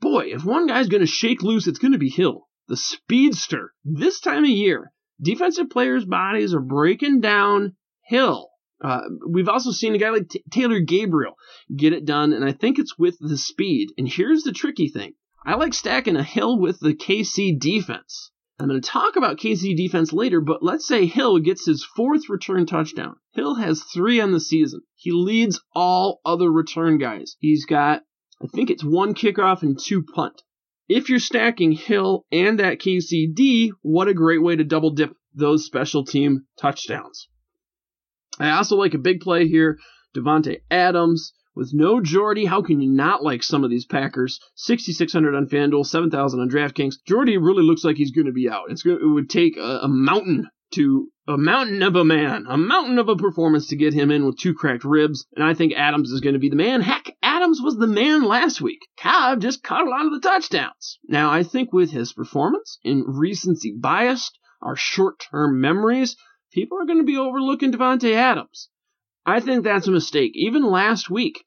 boy, if one guy's going to shake loose, it's going to be Hill, the speedster. This time of year, defensive players' bodies are breaking down Hill. Uh, we've also seen a guy like T- Taylor Gabriel get it done, and I think it's with the speed. And here's the tricky thing I like stacking a Hill with the KC defense. I'm going to talk about KC defense later, but let's say Hill gets his fourth return touchdown. Hill has three on the season. He leads all other return guys. He's got, I think it's one kickoff and two punt. If you're stacking Hill and that KCD, what a great way to double dip those special team touchdowns. I also like a big play here, Davante Adams. With no Jordy, how can you not like some of these Packers? 6,600 on FanDuel, 7,000 on DraftKings. Jordy really looks like he's going to be out. It's going, it would take a, a mountain to a mountain of a man, a mountain of a performance to get him in with two cracked ribs. And I think Adams is going to be the man. Heck, Was the man last week. Cobb just caught a lot of the touchdowns. Now, I think with his performance in recency biased, our short term memories, people are going to be overlooking Davante Adams. I think that's a mistake. Even last week,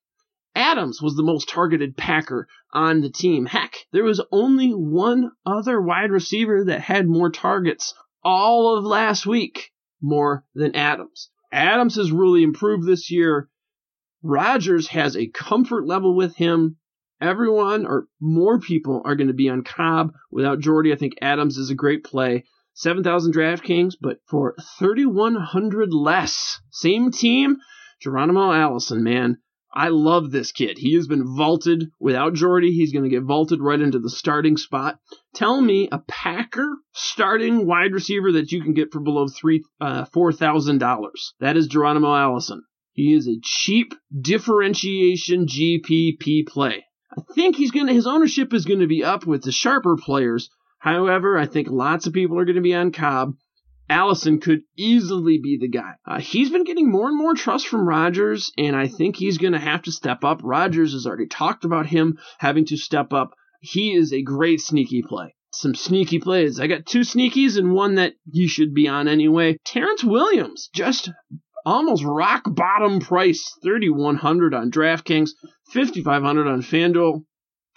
Adams was the most targeted Packer on the team. Heck, there was only one other wide receiver that had more targets all of last week, more than Adams. Adams has really improved this year. Rodgers has a comfort level with him. Everyone or more people are going to be on Cobb without Jordy. I think Adams is a great play. 7,000 DraftKings, but for 3,100 less. Same team, Geronimo Allison, man. I love this kid. He has been vaulted without Jordy. He's going to get vaulted right into the starting spot. Tell me a Packer starting wide receiver that you can get for below three uh, four thousand dollars. That is Geronimo Allison. He is a cheap differentiation GPP play. I think he's to his ownership is to be up with the sharper players. However, I think lots of people are to be on Cobb. Allison could easily be the guy. Uh, he's been getting more and more trust from Rodgers, and I think he's going to have to step up. Rodgers has already talked about him having to step up. He is a great sneaky play. Some sneaky plays. I got two sneakies and one that you should be on anyway. Terrence Williams, just almost rock bottom price, 3100 on DraftKings, 5500 on FanDuel.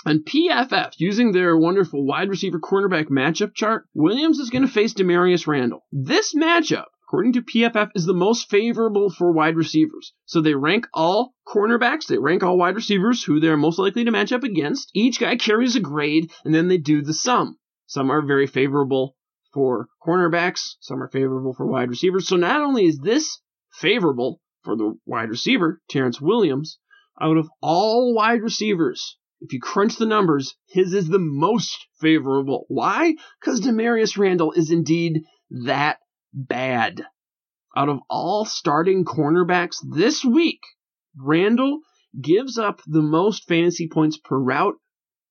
On PFF, using their wonderful wide receiver cornerback matchup chart, Williams is going to face Damarious Randall. This matchup, according to PFF, is the most favorable for wide receivers. So they rank all cornerbacks, they rank all wide receivers who they're most likely to match up against. Each guy carries a grade, and then they do the sum. Some are very favorable for cornerbacks, some are favorable for wide receivers. So not only is this favorable for the wide receiver, Terrence Williams, out of all wide receivers if you crunch the numbers, his is the most favorable. Why? Because Damarious Randall is indeed that bad. Out of all starting cornerbacks this week, Randall gives up the most fantasy points per route,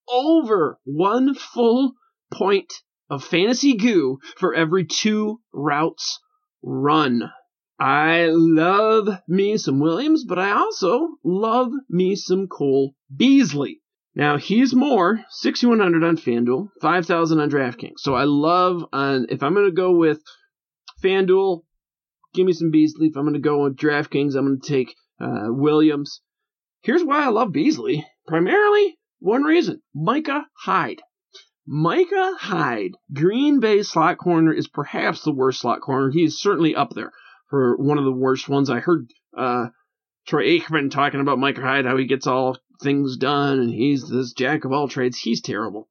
over one full point of fantasy goo for every two routes run. I love me some Williams, but I also love me some Cole Beasley. Now he's more 6100 on FanDuel, 5000 on DraftKings. So I love on if I'm going to go with FanDuel, give me some Beasley. If I'm going to go with DraftKings, I'm going to take uh, Williams. Here's why I love Beasley. Primarily, one reason: Micah Hyde. Micah Hyde, Green Bay slot corner, is perhaps the worst slot corner. He is certainly up there for one of the worst ones. I heard uh, Troy Aikman talking about Mike Hyde, how he gets all things done and he's this jack of all trades. He's terrible.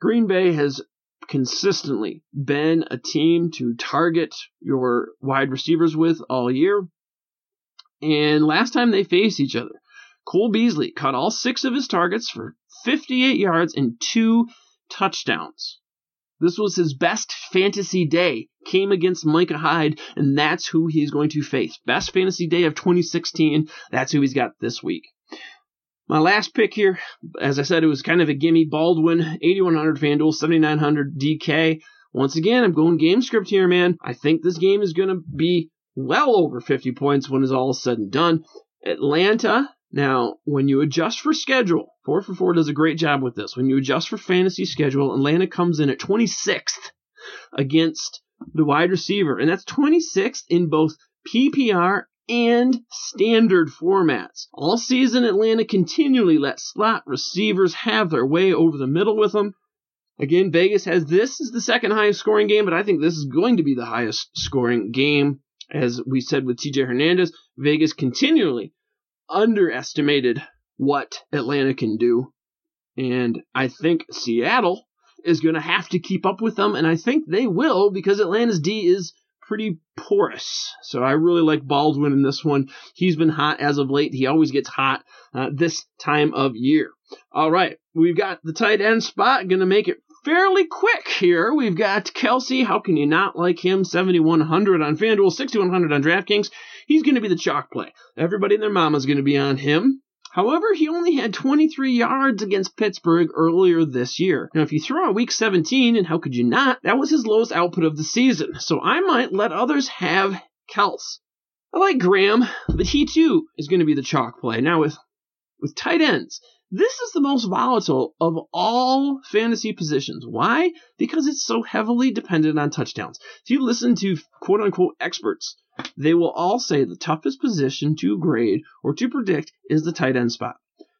Green Bay has consistently been a team to target your wide receivers with all year. And last time they faced each other, Cole Beasley caught all six of his targets for 58 yards and two touchdowns. This was his best fantasy day. Came against Micah Hyde, and that's who he's going to face. Best fantasy day of 2016. That's who he's got this week. My last pick here, as I said, it was kind of a gimme. Baldwin, 8100 FanDuel, 7900 DK. Once again, I'm going game script here, man. I think this game is going to be well over 50 points when it's all said and done. Atlanta, now, when you adjust for schedule, 4 for 4 does a great job with this. When you adjust for fantasy schedule, Atlanta comes in at 26th against the wide receiver, and that's 26th in both PPR and standard formats. All season, Atlanta continually let slot receivers have their way over the middle with them. Again, Vegas has this is the second highest scoring game, but I think this is going to be the highest scoring game. As we said with TJ Hernandez, Vegas continually underestimated what Atlanta can do. And I think Seattle is going to have to keep up with them, and I think they will because Atlanta's D is pretty porous. So I really like Baldwin in this one. He's been hot as of late. He always gets hot uh, this time of year. All right, we've got the tight end spot. Going to make it fairly quick here. We've got Kelce. How can you not like him? 7,100 on FanDuel, 6,100 on DraftKings. He's going to be the chalk play. Everybody and their mama's going to be on him. However, he only had 23 yards against Pittsburgh earlier this year. Now, if you throw out week 17, and how could you not, that was his lowest output of the season. So I might let others have Kels. I like Graham, but he too is going to be the chalk play. Now, with, with tight ends, this is the most volatile of all fantasy positions. Why? Because it's so heavily dependent on touchdowns. If you listen to quote unquote experts, they will all say the toughest position to grade or to predict is the tight end spot.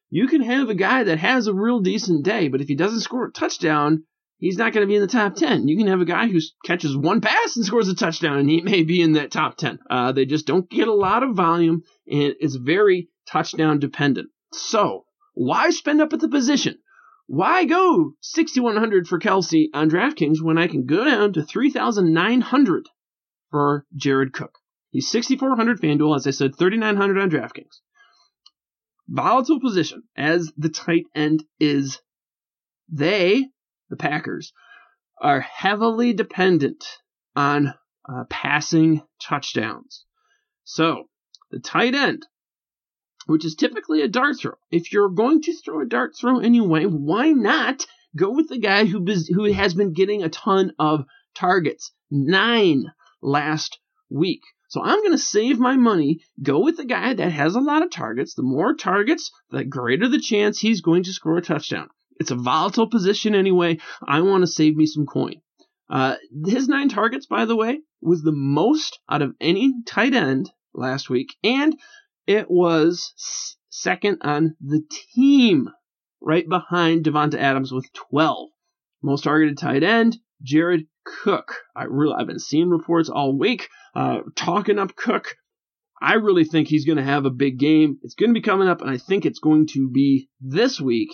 you can have a guy that has a real decent day, but if he doesn't score a touchdown, he's not going to be in the top 10. You can have a guy who catches one pass and scores a touchdown, and he may be in that top 10. Uh, they just don't get a lot of volume, and it's very touchdown dependent. So, why spend up at the position? Why go 6,100 for Kelce on DraftKings when I can go down to 3,900 for Jared Cook? He's 6,400 FanDuel, as I said, 3,900 on DraftKings. Volatile position as the tight end is. They, the Packers, are heavily dependent on uh, passing touchdowns. So, the tight end which is typically a dart throw. If you're going to throw a dart throw anyway, why not go with the guy who, who has been getting a ton of targets? Nine last week. So I'm going to save my money, go with the guy that has a lot of targets. The more targets, the greater the chance he's going to score a touchdown. It's a volatile position anyway. I want to save me some coin. Uh, his nine targets, by the way, was the most out of any tight end last week, and it was second on the team, right behind Davante Adams with 12. Most targeted tight end, Jared Cook. I really, I've been seeing reports all week uh, talking up Cook. I really think he's going to have a big game. It's going to be coming up, and I think it's going to be this week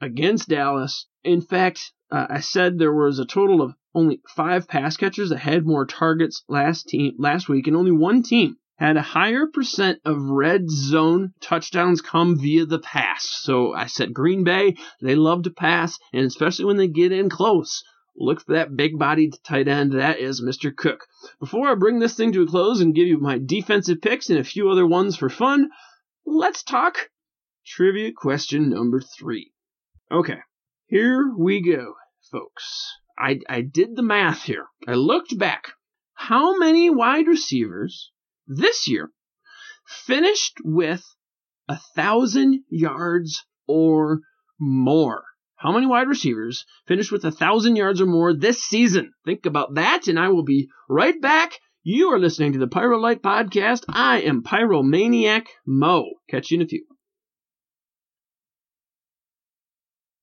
against Dallas. In fact, uh, I said there was a total of only five pass catchers that had more targets last team last week, and only one team had a higher percent of red zone touchdowns come via the pass. So I said Green Bay, they love to pass, and especially when they get in close. Look for that big bodied tight end. That is Mr. Cook. Before I bring this thing to a close and give you my defensive picks and a few other ones for fun, let's talk trivia question number three. Okay, here we go, folks. I, I did the math here. I looked back. How many wide receivers this year finished with a thousand yards or more. How many wide receivers finished with a thousand yards or more this season? Think about that, and I will be right back. You are listening to the Pyro Light Podcast. I am Pyromaniac Mo. Catch you in a few.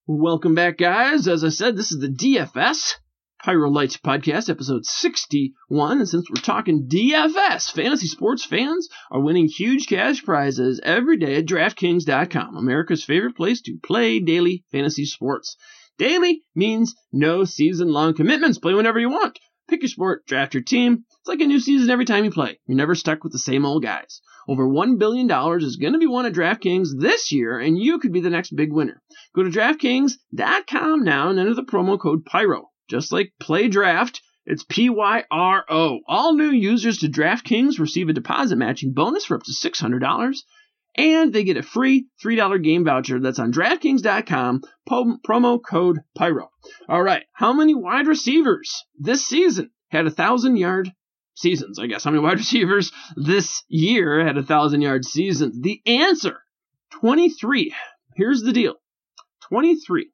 Welcome back, guys. As I said, this is the DFS Pyro Lights Podcast, episode 61. And since we're talking DFS, fantasy sports fans are winning huge cash prizes every day at DraftKings.com, America's favorite place to play daily fantasy sports. Daily means no season long commitments. Play whenever you want. Pick your sport, draft your team. It's like a new season every time you play. You're never stuck with the same old guys. Over $1 billion is going to be won at DraftKings this year, and you could be the next big winner. Go to DraftKings.com now and enter the promo code PYRO. Just like Play Draft, it's P Y R O. All new users to DraftKings receive a deposit matching bonus for up to $600, and they get a free $3 game voucher that's on DraftKings.com, promo code PYRO. All right, how many wide receivers this season had a thousand yard seasons? I guess how many wide receivers this year had a thousand yard seasons? The answer 23. Here's the deal 23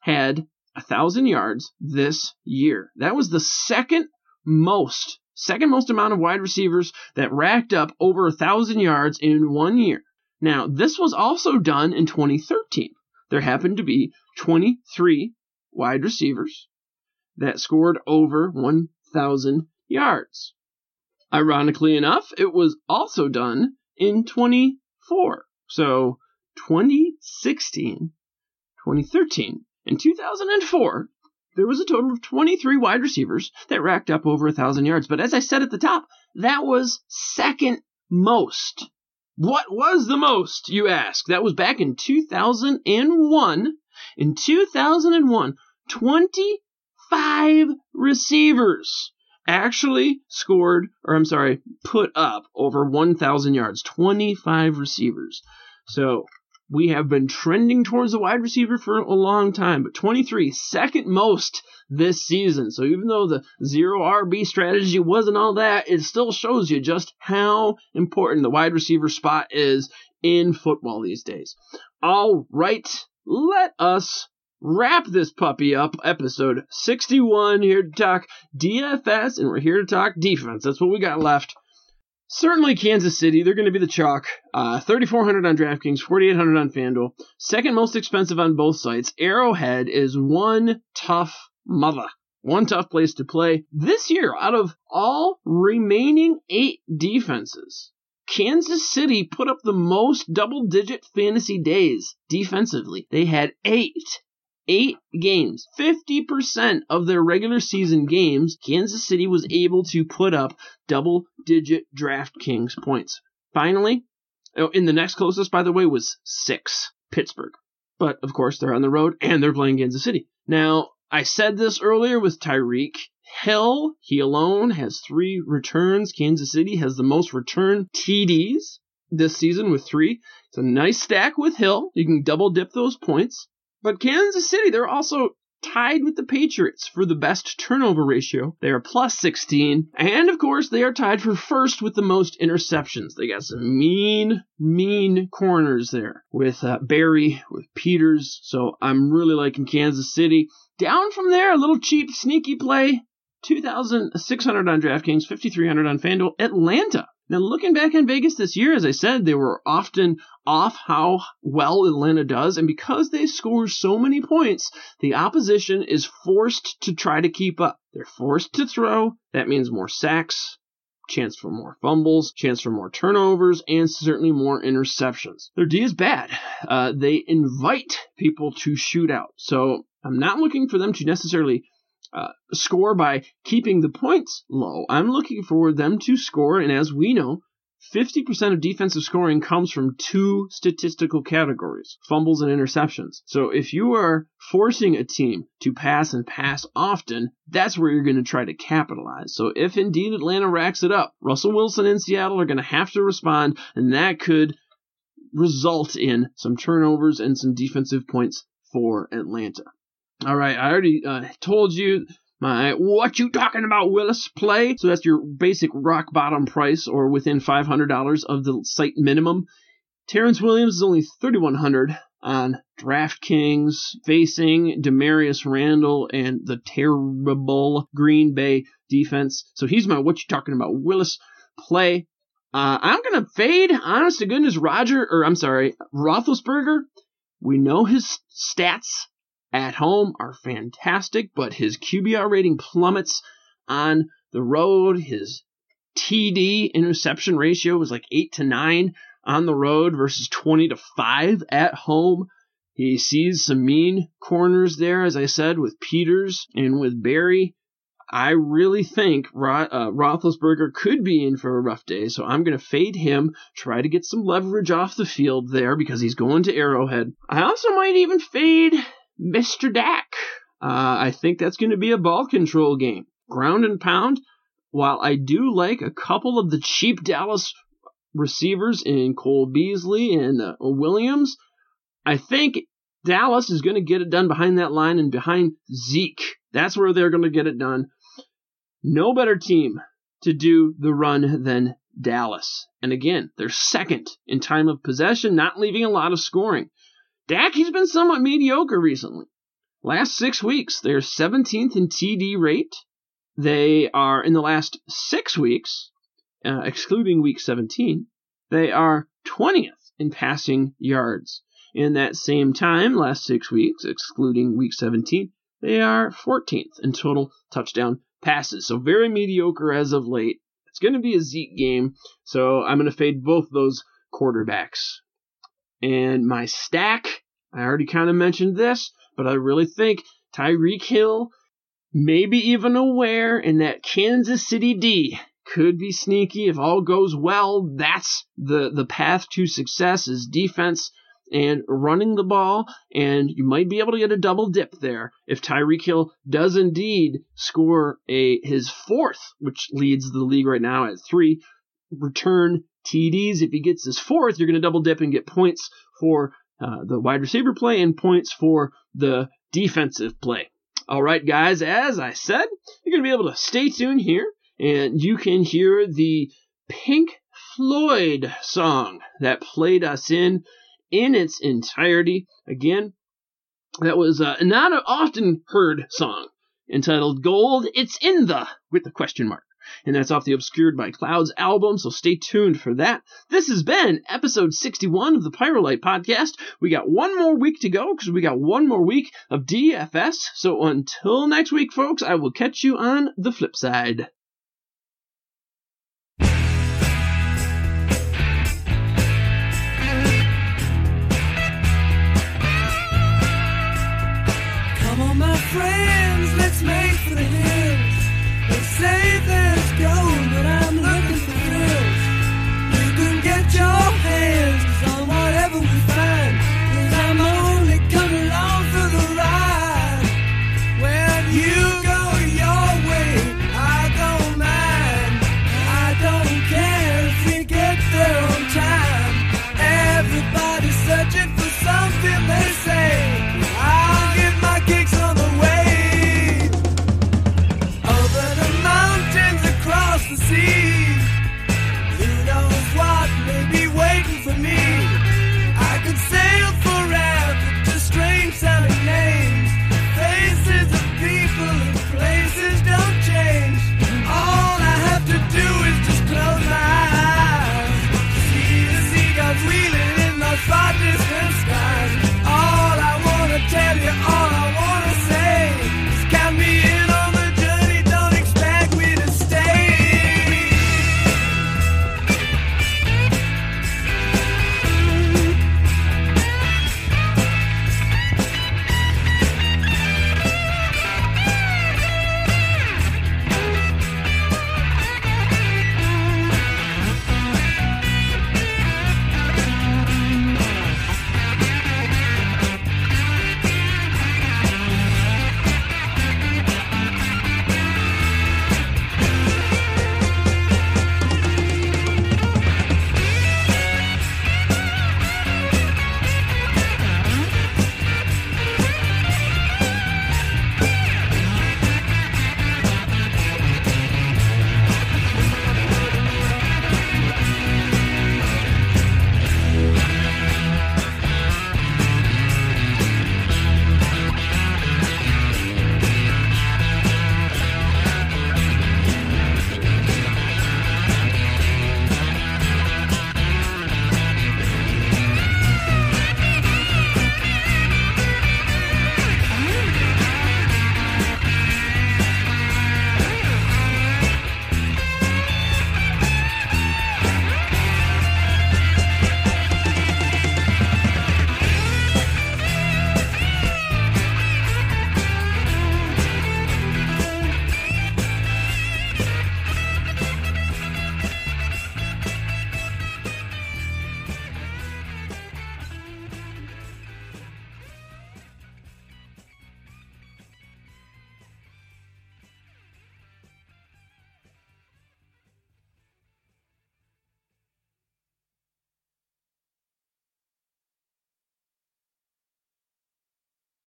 had a thousand yards this year. That was the second most, second most amount of wide receivers that racked up over a thousand yards in one year. Now, this was also done in 2013. There happened to be 23 wide receivers that scored over 1,000 yards. Ironically enough, it was also done in 24. So 2016, 2013, in 2004, there was a total of 23 wide receivers that racked up over 1,000 yards. But as I said at the top, that was second most. What was the most, you ask? That was back in 2001. In 2001, 25 receivers actually scored, or I'm sorry, put up over 1,000 yards. 25 receivers. So we have been trending towards the wide receiver for a long time, but 23, second most this season. So even though the zero RB strategy wasn't all that, it still shows you just how important the wide receiver spot is in football these days. All right, let us wrap this puppy up. Episode 61 here to talk DFS, and we're here to talk defense. That's what we got left. Certainly, Kansas City, they're going to be the chalk. Uh, 3,400 on DraftKings, 4,800 on FanDuel. Second most expensive on both sites. Arrowhead is one tough mother. One tough place to play. This year, out of all remaining eight defenses, Kansas City put up the most double digit fantasy days defensively. They had eight eight games, 50% of their regular season games, Kansas City was able to put up double digit DraftKings points. Finally, oh, in the next closest, by the way, was six, Pittsburgh. But of course, they're on the road and they're playing Kansas City. Now, I said this earlier with Tyreek Hill. He alone has three returns. Kansas City has the most return TDs this season with three. It's a nice stack with Hill. You can double dip those points. But Kansas City, they're also tied with the Patriots for the best turnover ratio. They are plus 16. And of course, they are tied for first with the most interceptions. They got some mean, mean corners there with uh, Barry, with Peters. So I'm really liking Kansas City. Down from there, a little cheap, sneaky play. 2,600 on DraftKings, 5,300 on FanDuel. Atlanta now, looking back in Vegas this year, as I said, they were often off how well Atlanta does, and because they score so many points, the opposition is forced to try to keep up. They're forced to throw. That means more sacks, chance for more fumbles, chance for more turnovers, and certainly more interceptions. Their D is bad. Uh, they invite people to shoot out. So I'm not looking for them to necessarily uh, score by keeping the points low. I'm looking for them to score, and as we know, 50% of defensive scoring comes from two statistical categories fumbles and interceptions. So if you are forcing a team to pass and pass often, that's where you're going to try to capitalize. So if indeed Atlanta racks it up, Russell Wilson and Seattle are going to have to respond, and that could result in some turnovers and some defensive points for Atlanta. All right, I already uh, told you my what you talking about Willis play. So that's your basic rock bottom price, or within five hundred dollars of the site minimum. Terrence Williams is only thirty one hundred on DraftKings, facing Damarious Randall and the terrible Green Bay defense. So he's my what you talking about Willis play. Uh, I'm gonna fade, honest to goodness, Roger, or I'm sorry, Roethlisberger. We know his stats at home are fantastic, but his QBR rating plummets on the road. His TD interception ratio was like 8 to 9 on the road versus 20 to 5 at home. He sees some mean corners there, as I said, with Peters and with Barry. I really think Ro- uh, Roethlisberger could be in for a rough day, so I'm going to fade him, try to get some leverage off the field there because he's going to Arrowhead. I also might even fade Mr. Dak. Uh, I think that's going to be a ball control game. Ground and pound. While I do like a couple of the cheap Dallas receivers in Cole Beasley and uh, Williams, I think Dallas is going to get it done behind that line and behind Zeke. That's where they're going to get it done. No better team to do the run than Dallas. And again, they're second in time of possession, not leaving a lot of scoring. Dak, he's been somewhat mediocre recently. Last six weeks, they're 17th in TD rate. They are, in the last six weeks, uh, excluding week 17, they are 20th in passing yards. In that same time, last six weeks, excluding week 17, they are 14th in total touchdown passes. So very mediocre as of late. It's going to be a Zeke game, so I'm going to fade both those quarterbacks. And my stack, I already kind of mentioned this, but I really think Tyreek Hill, maybe even a Ware, in that Kansas City D could be sneaky if all goes well. That's the the path to success is defense and running the ball, and you might be able to get a double dip there if Tyreek Hill does indeed score a his fourth, which leads the league right now at three return TDs. If he gets his fourth, you're going to double dip and get points for uh, the wide receiver play and points for the defensive play. All right, guys, as I said, you're going to be able to stay tuned here and you can hear the Pink Floyd song that played us in in its entirety. Again, that was uh, not an often heard song entitled Gold It's in the with the question mark. And that's off the Obscured by Clouds album, so stay tuned for that. This has been episode 61 of the Pyro Light podcast. We got one more week to go because we got one more week of DFS. So until next week, folks, I will catch you on the flip side.